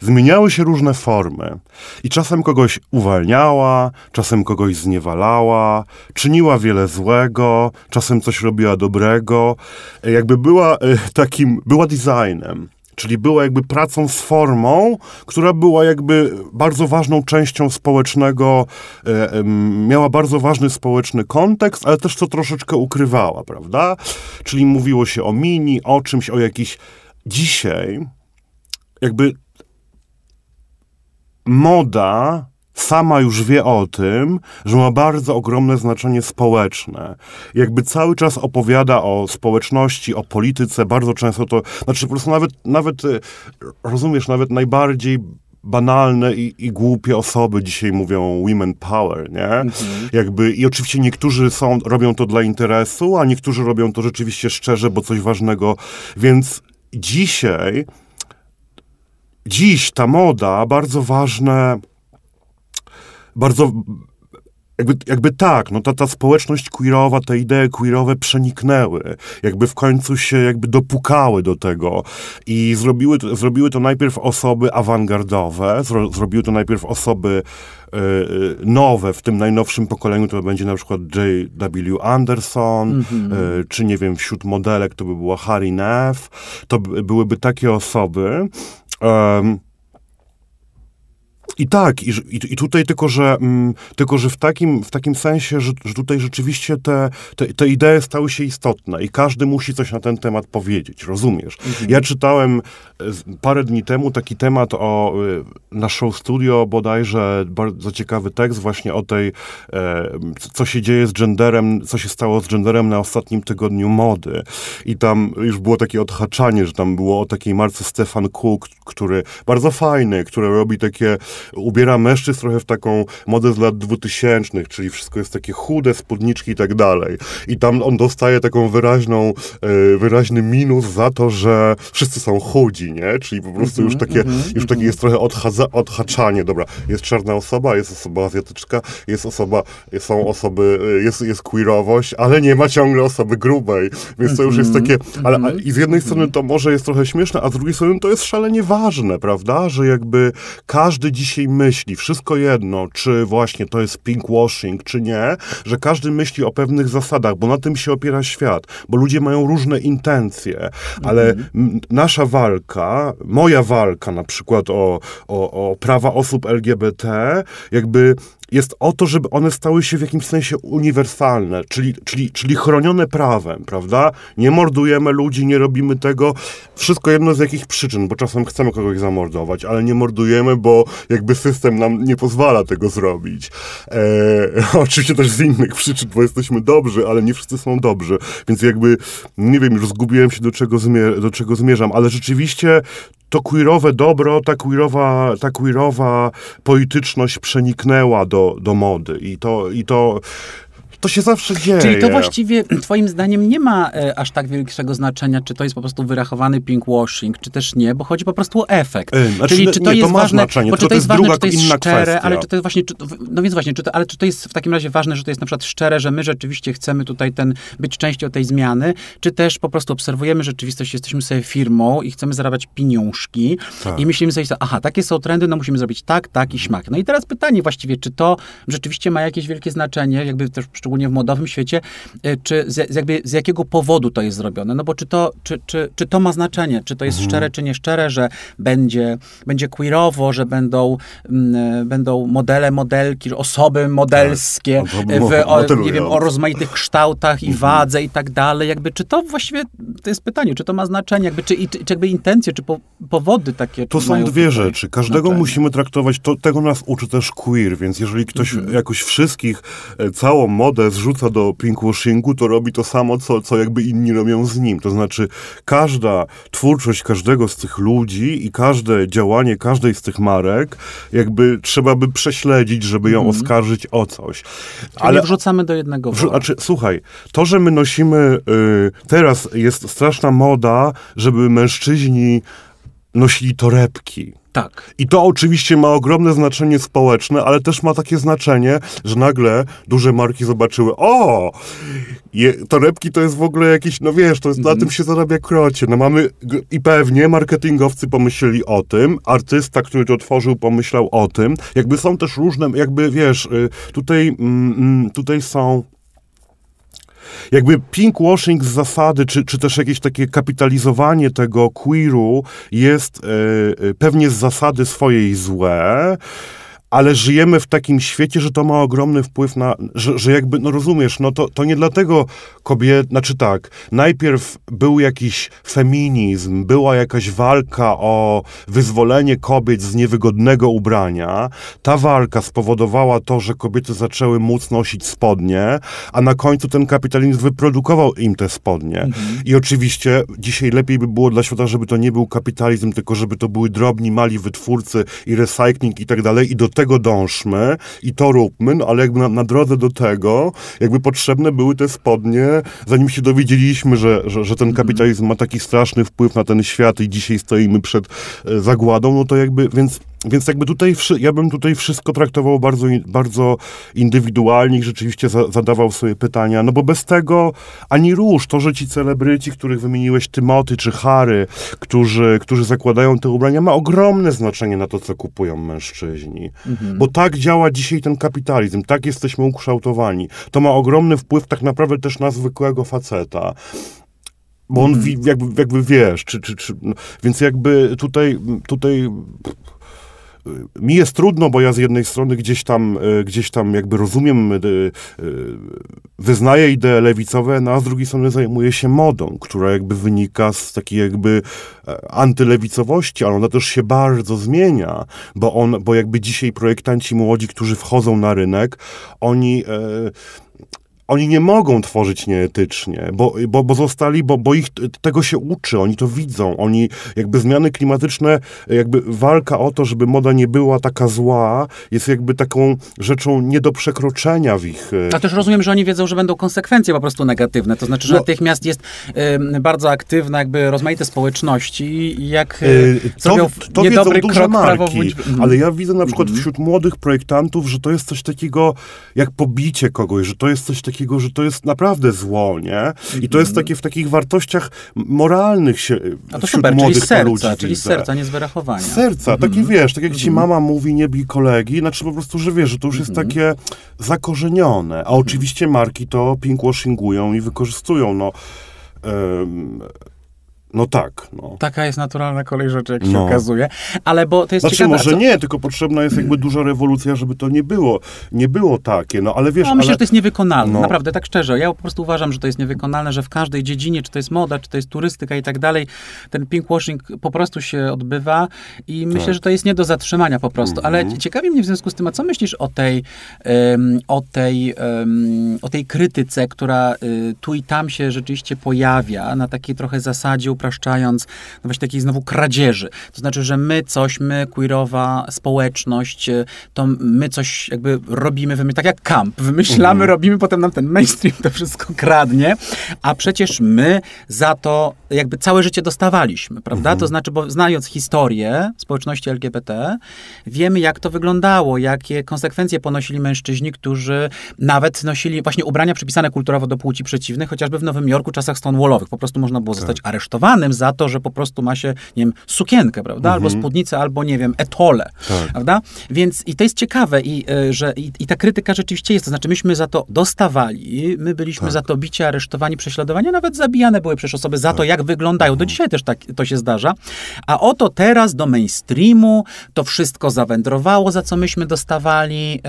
zmieniały się różne formy i czasem kogoś uwalniała, czasem kogoś zniewalała, czyniła wiele złego, czasem coś robiła dobrego. Jakby była e, takim, była designem. Czyli była jakby pracą z formą, która była jakby bardzo ważną częścią społecznego, e, miała bardzo ważny społeczny kontekst, ale też to troszeczkę ukrywała, prawda? Czyli mówiło się o mini, o czymś, o jakiś. Dzisiaj jakby moda sama już wie o tym, że ma bardzo ogromne znaczenie społeczne. Jakby cały czas opowiada o społeczności, o polityce, bardzo często to, znaczy po prostu nawet, nawet y, rozumiesz, nawet najbardziej banalne i, i, głupie osoby dzisiaj mówią women power, nie? Mhm. Jakby, I oczywiście niektórzy są, robią to dla interesu, a niektórzy robią to rzeczywiście szczerze, bo coś ważnego. Więc dzisiaj, dziś ta moda, bardzo ważne, bardzo jakby, jakby tak, no ta, ta społeczność queerowa, te idee queerowe przeniknęły, jakby w końcu się jakby dopukały do tego i zrobiły, zrobiły to najpierw osoby awangardowe, zro, zrobiły to najpierw osoby y, nowe, w tym najnowszym pokoleniu to będzie na przykład J.W. Anderson, mm -hmm. y, czy nie wiem, wśród modelek to by była Harry Neff, to byłyby takie osoby, i tak, i, i, tutaj tylko, że, mm, tylko, że w takim, w takim sensie, że, że tutaj rzeczywiście te, te, te idee stały się istotne i każdy musi coś na ten temat powiedzieć, rozumiesz? Mhm. Ja czytałem e, parę dni temu taki temat o e, na Show Studio bodajże bardzo ciekawy tekst właśnie o tej, e, co się dzieje z genderem, co się stało z genderem na ostatnim tygodniu mody. I tam już było takie odhaczanie, że tam było o takiej marce Stefan Cook, który bardzo fajny, który robi takie ubiera mężczyzn trochę w taką modę z lat dwutysięcznych, czyli wszystko jest takie chude, spódniczki i tak dalej. I tam on dostaje taką wyraźną, e, wyraźny minus za to, że wszyscy są chudzi, nie? Czyli po prostu już mhm, takie, mhm, już takie mhm. jest trochę odchadza, odhaczanie. Dobra, jest czarna osoba, jest osoba azjatyczka, jest osoba, są osoby, e, jest, jest queerowość, ale nie ma ciągle osoby grubej. Więc to już jest takie, ale a, i z jednej strony to może jest trochę śmieszne, a z drugiej strony to jest szalenie ważne, prawda? Że jakby każdy dziś dzisiaj myśli, wszystko jedno, czy właśnie to jest pinkwashing, czy nie, że każdy myśli o pewnych zasadach, bo na tym się opiera świat, bo ludzie mają różne intencje, ale mhm. nasza walka, moja walka na przykład o, o, o prawa osób LGBT, jakby jest o to, żeby one stały się w jakimś sensie uniwersalne, czyli, czyli, czyli chronione prawem, prawda? Nie mordujemy ludzi, nie robimy tego. Wszystko jedno z jakich przyczyn, bo czasem chcemy kogoś zamordować, ale nie mordujemy, bo jakby system nam nie pozwala tego zrobić. Eee, [laughs] oczywiście też z innych przyczyn, bo jesteśmy dobrzy, ale nie wszyscy są dobrzy. Więc jakby, nie wiem, już zgubiłem się, do czego, zmier do czego zmierzam, ale rzeczywiście to queerowe dobro, ta queerowa, ta queerowa polityczność przeniknęła do, do mody. I to, i to to się zawsze dzieje. Czyli to właściwie twoim zdaniem nie ma e, aż tak większego znaczenia, czy to jest po prostu wyrachowany pinkwashing, czy też nie, bo chodzi po prostu o efekt. Znaczy, Czyli czy to nie, jest to ważne, bo czy to jest, ważne, czy to jest szczere, kwestia. ale czy to jest właśnie, czy, no więc właśnie, czy to, ale czy to jest w takim razie ważne, że to jest na przykład szczere, że my rzeczywiście chcemy tutaj ten, być częścią tej zmiany, czy też po prostu obserwujemy rzeczywistość, jesteśmy sobie firmą i chcemy zarabiać pieniążki tak. i myślimy sobie, aha, takie są trendy, no musimy zrobić tak, tak i śmak. No i teraz pytanie właściwie, czy to rzeczywiście ma jakieś wielkie znaczenie, jakby też szczególnie w modowym świecie, e, czy z, jakby z jakiego powodu to jest zrobione. No bo czy to, czy, czy, czy to ma znaczenie, czy to jest mhm. szczere, czy nieszczere, że będzie, będzie queerowo, że będą, m, mm, e, będą modele, modelki, osoby modelskie tak. w, o, nie wiem, o rozmaitych kształtach i mhm. wadze i tak dalej. Jakby, czy to właściwie, to jest pytanie, czy to ma znaczenie, jakby, czy, czy, czy jakby intencje, czy po, powody takie. To są dwie rzeczy. Każdego znaczenie. musimy traktować, to, tego nas uczy też queer, więc jeżeli ktoś mhm. jakoś wszystkich, e, całą modę zrzuca do pinkwashingu, to robi to samo, co, co jakby inni robią z nim. To znaczy, każda twórczość każdego z tych ludzi i każde działanie każdej z tych marek, jakby trzeba by prześledzić, żeby ją mm. oskarżyć o coś. Ale nie wrzucamy do jednego worka. Znaczy, słuchaj, to, że my nosimy, y, teraz jest straszna moda, żeby mężczyźni nosili torebki. Tak. I to oczywiście ma ogromne znaczenie społeczne, ale też ma takie znaczenie, że nagle duże marki zobaczyły, o, je, torebki to jest w ogóle jakieś, no wiesz, to jest, mm. na tym się zarabia krocie. No mamy, i pewnie marketingowcy pomyśleli o tym, artysta, który to tworzył, pomyślał o tym. Jakby są też różne, jakby wiesz, y, tutaj, mm, mm, tutaj są jakby pinkwashing z zasady, czy, czy też jakieś takie kapitalizowanie tego queeru jest e, e, pewnie z zasady swojej złe, ale żyjemy w takim świecie, że to ma ogromny wpływ na, że, że jakby, no rozumiesz, no to, to nie dlatego kobiet, znaczy tak, najpierw był jakiś feminizm, była jakaś walka o wyzwolenie kobiet z niewygodnego ubrania. Ta walka spowodowała to, że kobiety zaczęły móc nosić spodnie, a na końcu ten kapitalizm wyprodukował im te spodnie. Mhm. I oczywiście dzisiaj lepiej by było dla świata, żeby to nie był kapitalizm, tylko żeby to były drobni, mali wytwórcy i recycling i tak dalej i do tego dążmy i to róbmy, no ale jakby na, na drodze do tego jakby potrzebne były te spodnie, zanim się dowiedzieliśmy, że, że, że ten mhm. kapitalizm ma taki straszny wpływ na ten świat i dzisiaj stoimy przed e, zagładą, no to jakby, więc więc jakby tutaj, ja bym tutaj wszystko traktował bardzo, bardzo indywidualnie i rzeczywiście za, zadawał sobie pytania, no bo bez tego ani róż, to, że ci celebryci, których wymieniłeś, Tymoty czy Harry, którzy, którzy zakładają te ubrania, ma ogromne znaczenie na to, co kupują mężczyźni. Mhm. Bo tak działa dzisiaj ten kapitalizm, tak jesteśmy ukształtowani. To ma ogromny wpływ tak naprawdę też na zwykłego faceta. Bo on mhm. jakby, jakby wiesz, czy, czy, czy, no, więc jakby tutaj, tutaj mi jest trudno, bo ja z jednej strony gdzieś tam, e, gdzieś tam jakby rozumiem, e, e, wyznaję idee lewicowe, no a z drugiej strony zajmuję się modą, która jakby wynika z takiej jakby antylewicowości, ale ona też się bardzo zmienia, bo on, bo jakby dzisiaj projektanci młodzi, którzy wchodzą na rynek, oni oni nie mogą tworzyć nieetycznie, bo, bo, bo zostali, bo, bo ich tego się uczy, oni to widzą, oni jakby zmiany klimatyczne, jakby walka o to, żeby moda nie była taka zła, jest jakby taką rzeczą nie do przekroczenia w ich... A też rozumiem, że oni wiedzą, że będą konsekwencje po prostu negatywne, to znaczy, że no, natychmiast jest y, bardzo aktywna jakby rozmaite społeczności i jak y, to, to niedobry wiedzą krok marki, mhm. ale ja widzę na przykład mm. wśród młodych projektantów, że to jest coś takiego jak pobicie kogoś, że to jest coś takiego takiego, że to jest naprawdę zło, nie? I to jest mhm. takie w takich wartościach moralnych się A to super, młodych czyli serca, ludzi czyli z serca, nie z wyrachowania. serca, mhm. wiesz, tak jak ci mhm. mama mówi, nie bij kolegi, znaczy po prostu, że wiesz, że to już jest takie zakorzenione. A oczywiście marki to pinkwashingują i wykorzystują, no. Um, no tak. No. Taka jest naturalna kolej rzeczy, jak się no. okazuje. Ale bo to jest Znaczy ciekawe, może co... nie, tylko potrzebna jest jakby duża rewolucja, żeby to nie było. Nie było takie, no ale wiesz... No, myślę, ale... że to jest niewykonalne. No. Naprawdę, tak szczerze. Ja po prostu uważam, że to jest niewykonalne, że w każdej dziedzinie, czy to jest moda, czy to jest turystyka i tak dalej, ten pinkwashing po prostu się odbywa i myślę, tak. że to jest nie do zatrzymania po prostu. Ale mhm. ciekawi mnie w związku z tym, a co myślisz o tej, um, o tej, um, o tej krytyce, która y, tu i tam się rzeczywiście pojawia na takiej trochę zasadzie upraszczając, no właśnie takiej znowu kradzieży. To znaczy, że my coś, my, queerowa społeczność, e, to my coś jakby robimy, wymy- tak jak kamp, wymyślamy, mhm. robimy, potem nam ten mainstream to wszystko kradnie, a przecież my za to jakby całe życie dostawaliśmy, prawda? Mhm. To znaczy, bo znając historię społeczności LGBT, wiemy jak to wyglądało, jakie konsekwencje ponosili mężczyźni, którzy nawet nosili właśnie ubrania przypisane kulturowo do płci przeciwnych, chociażby w Nowym Jorku czasach Stonewallowych. Po prostu można było tak. zostać aresztowanym za to, że po prostu ma się, nie wiem, sukienkę, prawda? Mhm. Albo spódnicę, albo, nie wiem, etole, tak. prawda? Więc i to jest ciekawe i, e, że, i, i, ta krytyka rzeczywiście jest, to znaczy myśmy za to dostawali, my byliśmy tak. za to bici, aresztowani, prześladowani, nawet zabijane były przecież osoby za tak. to, jak wyglądają. Do mhm. dzisiaj też tak to się zdarza. A oto teraz do mainstreamu to wszystko zawędrowało, za co myśmy dostawali, e,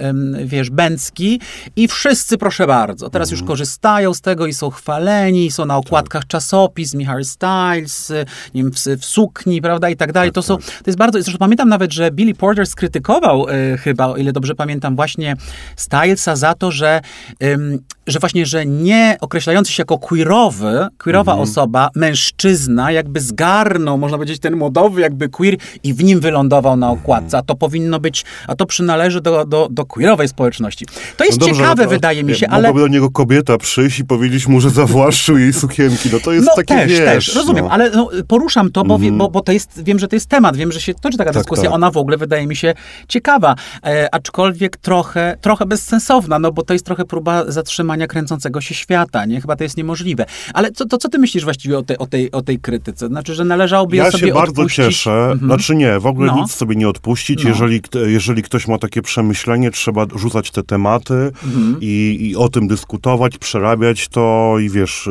e, wiesz, bęcki i wszyscy, proszę bardzo, teraz mhm. już korzystają z tego i są chwaleni, są na okładkach tak. czasopism, Harry Styles, nie wiem, w, w, sukni, prawda, i tak dalej. To, są, tak. to jest bardzo, zresztą pamiętam nawet, że Billy Porter skrytykował y, chyba, o ile dobrze pamiętam, właśnie Stylesa za to, że, y, że właśnie, że nie określający się jako queerowy, queerowa mhm. osoba, mężczyzna, jakby zgarnął, można powiedzieć, ten modowy jakby queer i w nim wylądował na okładce. A to powinno być, a to przynależy do, do, do queerowej społeczności. To jest no dobrze, ciekawe, no to, wydaje mi się, ale... Mogłaby do niego kobieta przyjść i powiedzieć mu, że zawłaszczył jej sukienki. No to jest no, takie, też, wiesz, też, rozumiem, no. ale no, poruszam to, bo, mm. bo, bo to jest, wiem, że to jest temat, wiem, że się toczy taka tak, dyskusja, tak. ona w ogóle wydaje mi się ciekawa, e, aczkolwiek trochę, trochę bezsensowna, no bo to jest trochę próba zatrzymania kręcącego się świata, nie? Chyba to jest niemożliwe. Ale co, to co ty myślisz właściwie o, te, o, tej, o tej krytyce? Znaczy, że należałoby ja sobie Ja się bardzo cieszę, mhm. znaczy nie, w ogóle no. nic sobie nie odpuścić, no. jeżeli, jeżeli ktoś ma takie przemyślenie, trzeba rzucać te tematy mhm. i, i o tym dyskutować, przerabiać to i wiesz,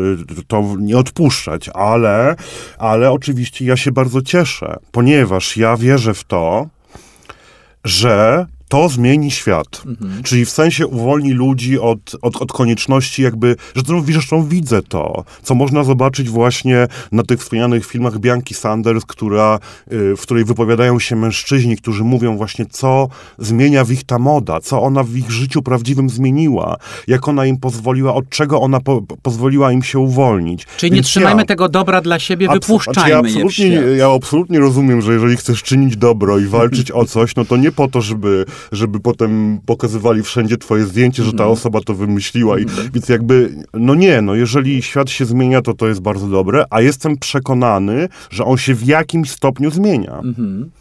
to nie odpuszczać, ale ale, oczywiście ja się bardzo cieszę, ponieważ ja wierzę w to, że to zmieni świat. Mhm. Czyli w sensie uwolni ludzi od, od, od konieczności jakby, że zresztą widzę to, co można zobaczyć właśnie na tych wspomnianych filmach Bianki Sanders, która, y, w której wypowiadają się mężczyźni, którzy mówią właśnie, co zmienia w ich ta moda, co ona w ich życiu prawdziwym zmieniła, jak ona im pozwoliła, od czego ona po, pozwoliła im się uwolnić. Czyli Więc nie trzymajmy ja, tego dobra dla siebie, wypuszczajmy ja absolutnie, je ja absolutnie rozumiem, że jeżeli chcesz czynić dobro i walczyć o coś, no to nie po to, żeby żeby potem pokazywali wszędzie twoje zdjęcie, że ta mhm. osoba to wymyśliła. I, mhm. więc jakby, no nie, no jeżeli świat się zmienia, to to jest bardzo dobre, a jestem przekonany, że on się w jakimś stopniu zmienia. Mhm.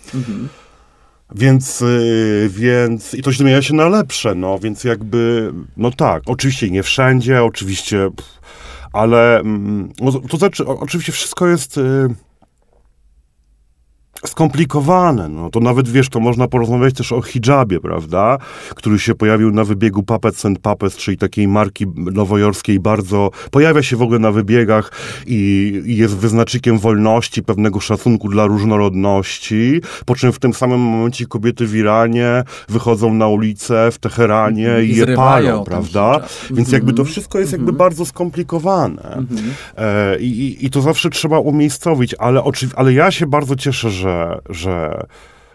Więc, yy, więc, i to zmienia się na lepsze, no, więc jakby, no tak, oczywiście nie wszędzie, oczywiście, pff, ale, mm, no, to znaczy, oczywiście wszystko jest... Yy, skomplikowane. No to nawet wiesz, to można porozmawiać też o hijabie, prawda? Który się pojawił na wybiegu Puppets and Puppets, czyli takiej marki nowojorskiej bardzo, pojawia się w ogóle na wybiegach i, i jest wyznacznikiem wolności, pewnego szacunku dla różnorodności, po czym w tym samym momencie kobiety w Iranie wychodzą na ulicę w Teheranie i, i je palą, prawda? Więc jakby to wszystko jest jakby bardzo skomplikowane. E, i, I to zawsze trzeba umiejscowić, ale, ale ja się bardzo cieszę, że że,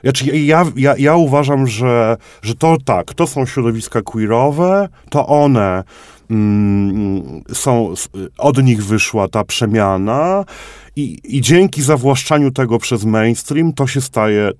znaczy ja, ja, ja uważam, że, że to tak, to są środowiska queerowe, to one mm, są, od nich wyszła ta przemiana i, i dzięki zawłaszczaniu tego przez mainstream to się staje,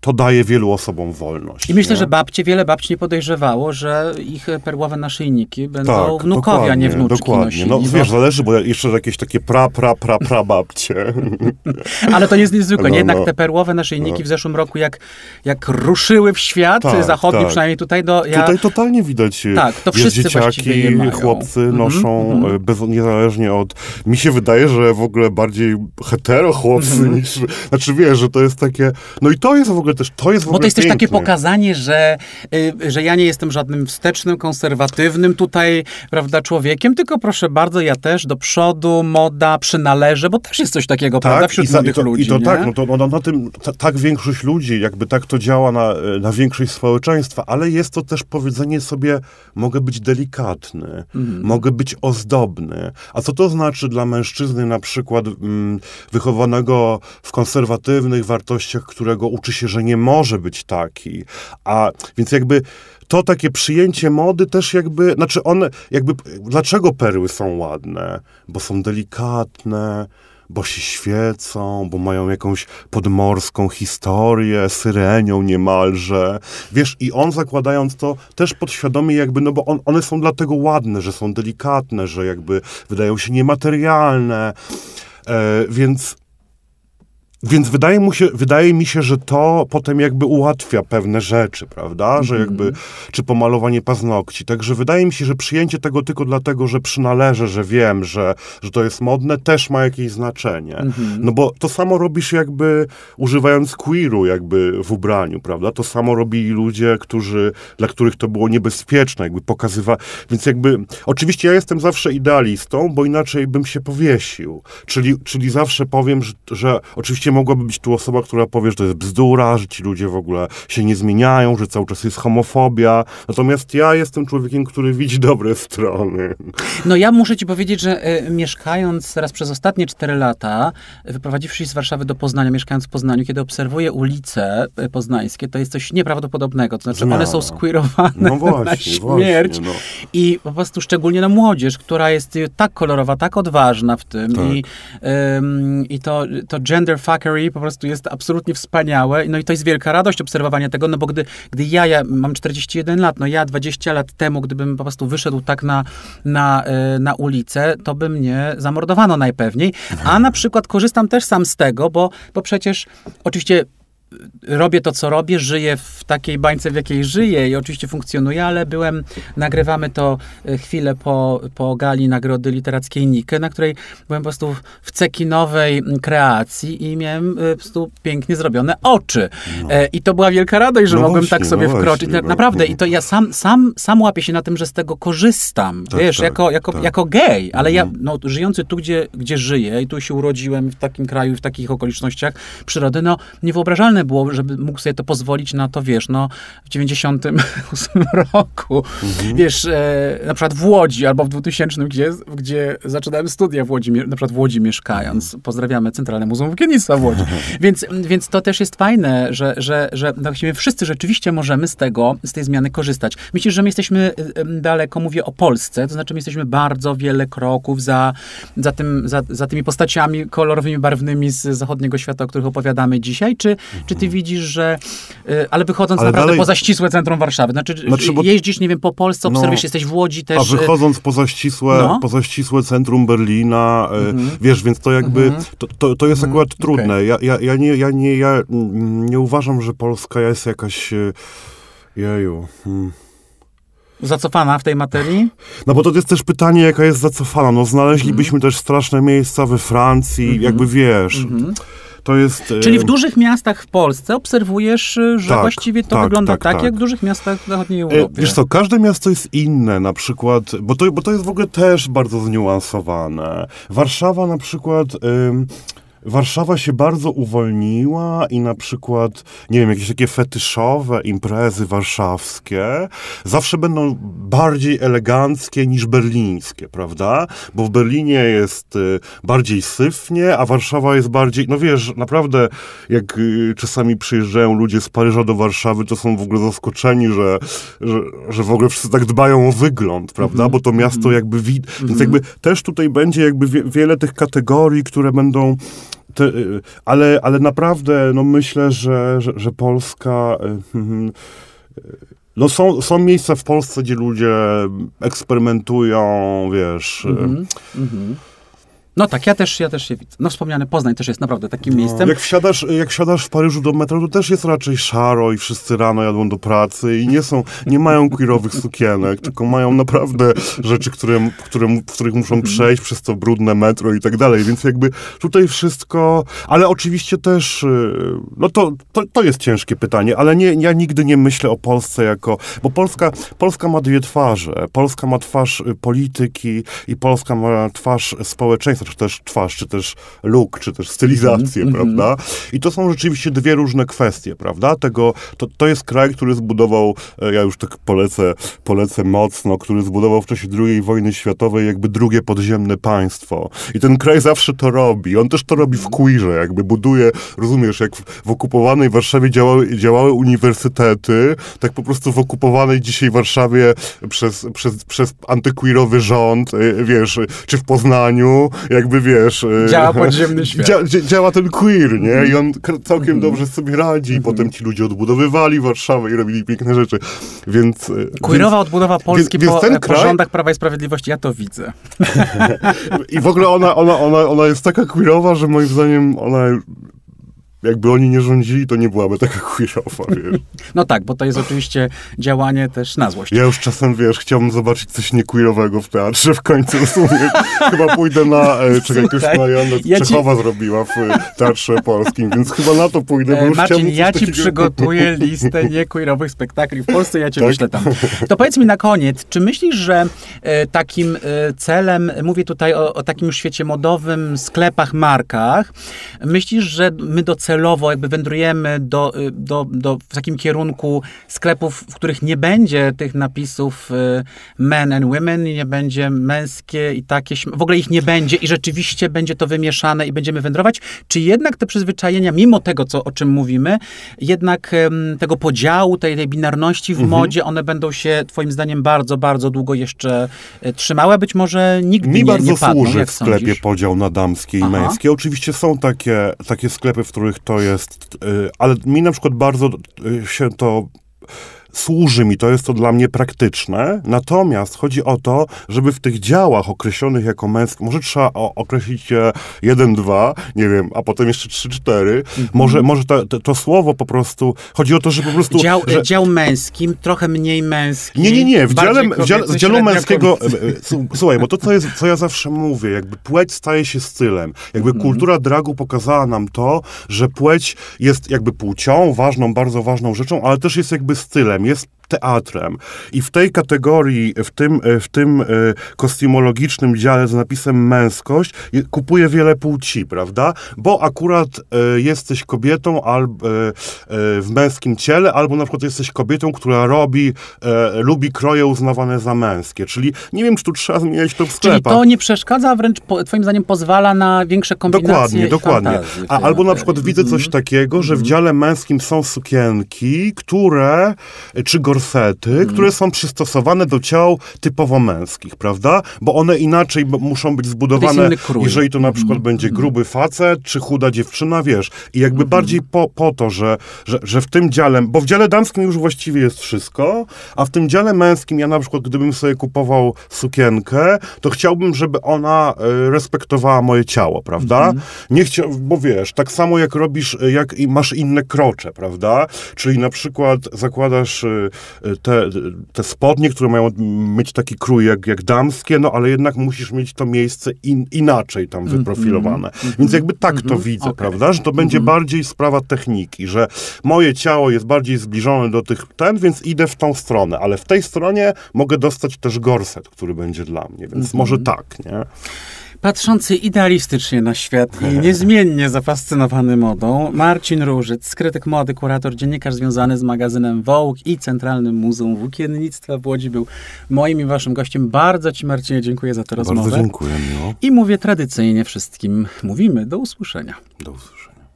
to daje wielu osobom wolność. I myślę, nie? że babcie, wiele babci nie podejrzewało, że ich perłowe naszyjniki będą tak, wnukowie, a nie wnuczki dokładnie. Nosili, no wiesz, zależy, bo jeszcze jakieś takie pra, pra, pra, pra babcie. [laughs] Ale to nie jest niezwykłe, no, Jednak no. te perłowe naszyjniki no. w zeszłym roku, jak, jak ruszyły w świat tak, zachodni, tak. przynajmniej tutaj do... Ja... Tutaj totalnie widać, e, tak, to wszyscy dzieciaki, chłopcy mm -hmm, noszą, mm -hmm. bez, niezależnie od... Mi się wydaje, że w ogóle bardziej hetero chłopcy mm -hmm. niż... Znaczy wiesz, że to jest takie... No i to jest w ogóle też to jest w Bo to jest piękne. też takie pokazanie, że, y, że ja nie jestem żadnym wstecznym, konserwatywnym tutaj, prawda, człowiekiem, tylko proszę bardzo, ja też do przodu, moda, przynależę, bo też jest coś takiego, tak, prawda, wśród młodych ludzi. I to nie? tak, no to no, na tym ta, tak większość ludzi, jakby tak to działa na, na większość społeczeństwa, ale jest to też powiedzenie sobie, mogę być delikatny, mhm. mogę być ozdobny. A co to znaczy dla mężczyzny na przykład mm, wychowanego w konserwatywnych wartościach, którego uczy się, że nie może być taki. A więc jakby to takie przyjęcie mody też jakby, znaczy one, jakby, dlaczego perły są ładne? Bo są delikatne, bo się świecą, bo mają jakąś podmorską historię, syrenią niemalże. Wiesz, i on zakładając to też podświadomie jakby, no bo on, one są dlatego ładne, że są delikatne, że jakby wydają się niematerialne. E, więc więc wydaje, mu się, wydaje mi się, że to potem jakby ułatwia pewne rzeczy, prawda? Że mhm. jakby, czy pomalowanie paznokci. Także wydaje mi się, że przyjęcie tego tylko dlatego, że przynależę, że wiem, że, że to jest modne, też ma jakieś znaczenie. Mhm. No bo to samo robisz jakby używając queeru jakby w ubraniu, prawda? To samo robili ludzie, którzy, dla których to było niebezpieczne, jakby pokazywa. Więc jakby, oczywiście ja jestem zawsze idealistą, bo inaczej bym się powiesił. Czyli, czyli zawsze powiem, że, że oczywiście Oczywiście mogłaby być tu osoba, która powie, że to jest bzdura, że ci ludzie w ogóle się nie zmieniają, że cały czas jest homofobia. Natomiast ja jestem człowiekiem, który widzi dobre strony. No ja muszę ci powiedzieć, że y, mieszkając teraz przez ostatnie 4 lata, wyprowadziwszy się z Warszawy do Poznania, mieszkając w Poznaniu, kiedy obserwuję ulice e, poznańskie, to jest coś nieprawdopodobnego. To znaczy one są skwirowane no [laughs] właśnie, na śmierć. Właśnie, no. I po prostu szczególnie na młodzież, która jest tak kolorowa, tak odważna w tym. Tak. I, i to, to gender fuck Po prostu jest absolutnie wspaniałe. No i to jest wielka radość obserwowania tego, no bo gdy, gdy ja, ja mam 41 lat, no ja 20 lat temu, gdybym po prostu wyszedł tak na, na, e, na ulicę, to by mnie zamordowano najpewniej. A na przykład korzystam też sam z tego, bo, bo przecież oczywiście robię to, co robię, żyję w takiej bańce, w jakiej żyję i oczywiście funkcjonuję, ale byłem, nagrywamy to e, chwilę po, po gali Nagrody Literackiej Nike, na której byłem po prostu w cekinowej kreacji i miałem e, po prostu pięknie zrobione oczy. No. E, I to była wielka radość, że no mogłem tak właśnie, tak sobie no wkroczyć. Właśnie, Naprawdę. I to ja sam, sam, sam łapię się na tym, że z tego korzystam. Tak, wiesz, tak, jako, jako, tak. jako gej, ale ja, mhm. no, żyjący tu, gdzie, gdzie żyję i tu się urodziłem w takim kraju, w takich okolicznościach przyrody, no, niewyobrażalne było, żeby mógł sobie to pozwolić na to, wiesz, no w 98 [laughs] roku, mhm. wiesz, e, na przykład w Łodzi albo w 2000, gdzie, gdzie zaczynałem studia w Łodzi, na przykład w Łodzi mieszkając. Pozdrawiamy Centralne Muzeum Włókiennictwa w Łodzi. [laughs] Więc, więc to też jest fajne, że, że, że właściwie wszyscy rzeczywiście możemy z tego, z tej zmiany korzystać. Myślę, że my jesteśmy daleko, mówię o Polsce, to znaczy my jesteśmy bardzo wiele kroków za, za, tym, za, za tymi postaciami kolorowymi, barwnymi z zachodniego świata, o których opowiadamy dzisiaj, czy, mhm. Czy ty widzisz, że, y, ale wychodząc ale naprawdę dalej... poza ścisłe centrum Warszawy, znaczy, znaczy bo... jeździsz, nie wiem, po Polsce, no. obserwujesz, no, jesteś w Łodzi też. A y, wychodząc poza ścisłe, no. poza ścisłe centrum Berlina, y, mhm. wiesz, więc to jakby, mhm. to, to, to jest mhm. akurat trudne. Okay. Ja, ja, ja, nie, ja, nie, ja nie uważam, że Polska jest jakaś, jeju... Hmm zacofana w tej materii? No bo to jest też pytanie, jaka jest zacofana. No znaleźlibyśmy mm. też straszne miejsca we Francji, mm -hmm. jakby wiesz... Mm -hmm. To jest, Czyli w dużych miastach w Polsce obserwujesz, y, że tak, właściwie to tak, wygląda tak, tak, jak tak. w dużych miastach zachodniej Europy. Wiesz co, każde miasto jest inne, na przykład, bo to, bo to jest w ogóle też bardzo zniuansowane. Warszawa na przykład... Warszawa się bardzo uwolniła i na przykład, nie wiem, jakieś takie fetyszowe imprezy warszawskie zawsze będą bardziej eleganckie niż berlińskie, prawda? Bo w Berlinie jest y, bardziej syfnie, a Warszawa jest bardziej, no wiesz, naprawdę jak y, czasami przyjeżdżają ludzie z Paryża do Warszawy, to są w ogóle zaskoczeni, że, że, że w ogóle wszyscy tak dbają o wygląd, prawda? Mm -hmm. Bo to miasto -hmm. jakby, wi- mm -hmm. więc jakby też tutaj będzie jakby wie- wiele tych kategorii, które będą te, y, ale, ale naprawdę no myślę, że, że, że Polska. Y, y, no są, są miejsca w Polsce, gdzie ludzie eksperymentują, wiesz. Mm -hmm. No tak, ja też, ja też się widzę. No wspomniany Poznań też jest naprawdę takim no, miejscem. Jak wsiadasz, jak wsiadasz w Paryżu do metra, to też jest raczej szaro i wszyscy rano jadą do pracy i nie są, nie mają queerowych sukienek, tylko mają naprawdę rzeczy, które, które, w których muszą przejść przez to brudne metro i tak dalej, więc jakby tutaj wszystko, ale oczywiście też, y, no to, to, to jest ciężkie pytanie, ale nie, ja nigdy nie myślę o Polsce jako, bo Polska, Polska ma dwie twarze. Polska ma twarz y, polityki i Polska ma twarz społeczeństwa też twarz, czy też look, czy też stylizację, mm -hmm. prawda? I to są rzeczywiście dwie różne kwestie, prawda? Tego, to, to jest kraj, który zbudował, e, ja już tak polecę, polecę mocno, który zbudował w czasie II wojny światowej jakby drugie podziemne państwo. I ten kraj zawsze to robi. On też to robi w queerze, jakby buduje, rozumiesz, jak w, w okupowanej Warszawie działały, działały uniwersytety, tak po prostu w okupowanej dzisiaj Warszawie przez, przez, przez antyqueerowy rząd, e, wiesz, czy w Poznaniu, jakby wiesz... E, działa [laughs] podziemny świat. Dzia, działa ten queer, nie? I on całkiem mm. dobrze sobie radzi. I mm. potem ci ludzie odbudowywali Warszawę i robili piękne rzeczy. Więc... E, Queerowa więc, odbudowa Polski więc, po, więc kraj... po rządach Prawa i Sprawiedliwości, ja to widzę. [laughs] I w ogóle ona, ona, ona, ona jest taka queerowa, że moim zdaniem ona jakby oni nie rządzili, to nie byłaby taka [laughs] queerowa, wiesz. No tak, bo to jest oczywiście działanie też na złość. Ja już czasem, wiesz, chciałbym zobaczyć coś niequeerowego w teatrze w końcu. W sumie chyba pójdę na, e, czekaj, już Marianna ja Czechowa ci... zrobiła w Teatrze Polskim, więc chyba na to pójdę, bo e, już Marcin, ja ci przygotuję [laughs] listę niequeerowych spektakli w Polsce, ja cię tak? wyślę tam. To powiedz mi na koniec, czy myślisz, że e, takim e, celem, mówię tutaj o, o takim świecie modowym, sklepach, markach, myślisz, że my docenimy celowo jakby wędrujemy do, y, do, do, w takim kierunku sklepów, w których nie będzie tych napisów y, men and women, nie będzie męskie i takie, w ogóle ich nie będzie i rzeczywiście będzie to wymieszane i będziemy wędrować, czy jednak te przyzwyczajenia, mimo tego, co, o czym mówimy, jednak tego podziału, tej, tej binarności w mhm. modzie, one będą się twoim zdaniem bardzo, bardzo długo jeszcze y, trzymały, być może nigdy Mi nie, bardzo nie padną, służy w sklepie sądzisz? podział na damskie i Aha. męskie. Oczywiście są takie, takie sklepy, w których to jest, y, ale mi na przykład bardzo y, się to służy mi, to jest to dla mnie praktyczne. Natomiast chodzi o to, żeby w tych działach określonych jako męskie, może trzeba określić je jeden, dwa, nie wiem, a potem jeszcze trzy, cztery. Mhm. Może, może to, to, to, słowo po prostu, chodzi o to, że po prostu... Dział, że... dział męskim, trochę mniej męski. Nie, nie, nie. W dziale, w dziale, dziale męskiego... E, e, słuchaj, bo to, co, jest, co ja zawsze mówię, jakby płeć staje się stylem. Jakby mhm. kultura dragu pokazała nam to, że płeć jest jakby płcią, ważną, bardzo ważną rzeczą, ale też jest jakby stylem jest teatrem. I w tej kategorii, w tym, e, w tym e, kostiumologicznym dziale z napisem męskość, je- kupuje wiele płci, prawda? Bo akurat e, jesteś kobietą albo w męskim ciele, albo na przykład jesteś kobietą, która robi, lubi kroje uznawane za męskie. Czyli nie wiem, czy tu trzeba zmieniać to w Czyli sklepach. to nie przeszkadza, a wręcz po, twoim zdaniem pozwala na większe kombinacje Dokładnie, dokładnie. A, albo na przykład widzę coś Mhm. takiego, że w dziale męskim są sukienki, które, czy gorsety, Mhm. które są przystosowane do ciał typowo męskich, prawda? Bo one inaczej muszą być zbudowane, jeżeli to na Mhm. przykład będzie gruby facet, czy chuda dziewczyna, wiesz. I jakby Mhm. bardziej po, po to, że, że, że w tym dziale, bo w dziale damskim już właściwie jest wszystko, a w tym dziale męskim ja na przykład, gdybym sobie kupował sukienkę, to chciałbym, żeby ona e, respektowała moje ciało, prawda? Mhm. Nie chciał, bo wiesz, tak samo jak robisz, e, jak i masz inne krocze, prawda? Czyli na przykład zakładasz e, te, te spodnie, które mają mieć taki krój jak, jak damskie, no ale jednak musisz mieć to miejsce in, inaczej tam wyprofilowane. Więc jakby tak to widzę, Okej. prawda? Że to będzie bardziej sprawa techniki, że moje ciało jest bardziej zbliżone do tych ten, więc idę w tą stronę, ale w tej stronie mogę dostać też gorset, który będzie dla mnie, więc może tak, nie? Patrzący idealistycznie na świat i [laughs] niezmiennie zafascynowany modą, Marcin Różyc, krytyk mody, kurator, dziennikarz związany z magazynem Vogue i Centralnym Muzeum Włókiennictwa w Łodzi był moim i waszym gościem. Bardzo ci Marcinie dziękuję za tę rozmowę. Bardzo dziękuję, miło. I mówię tradycyjnie wszystkim, mówimy do usłyszenia. Do usłyszenia.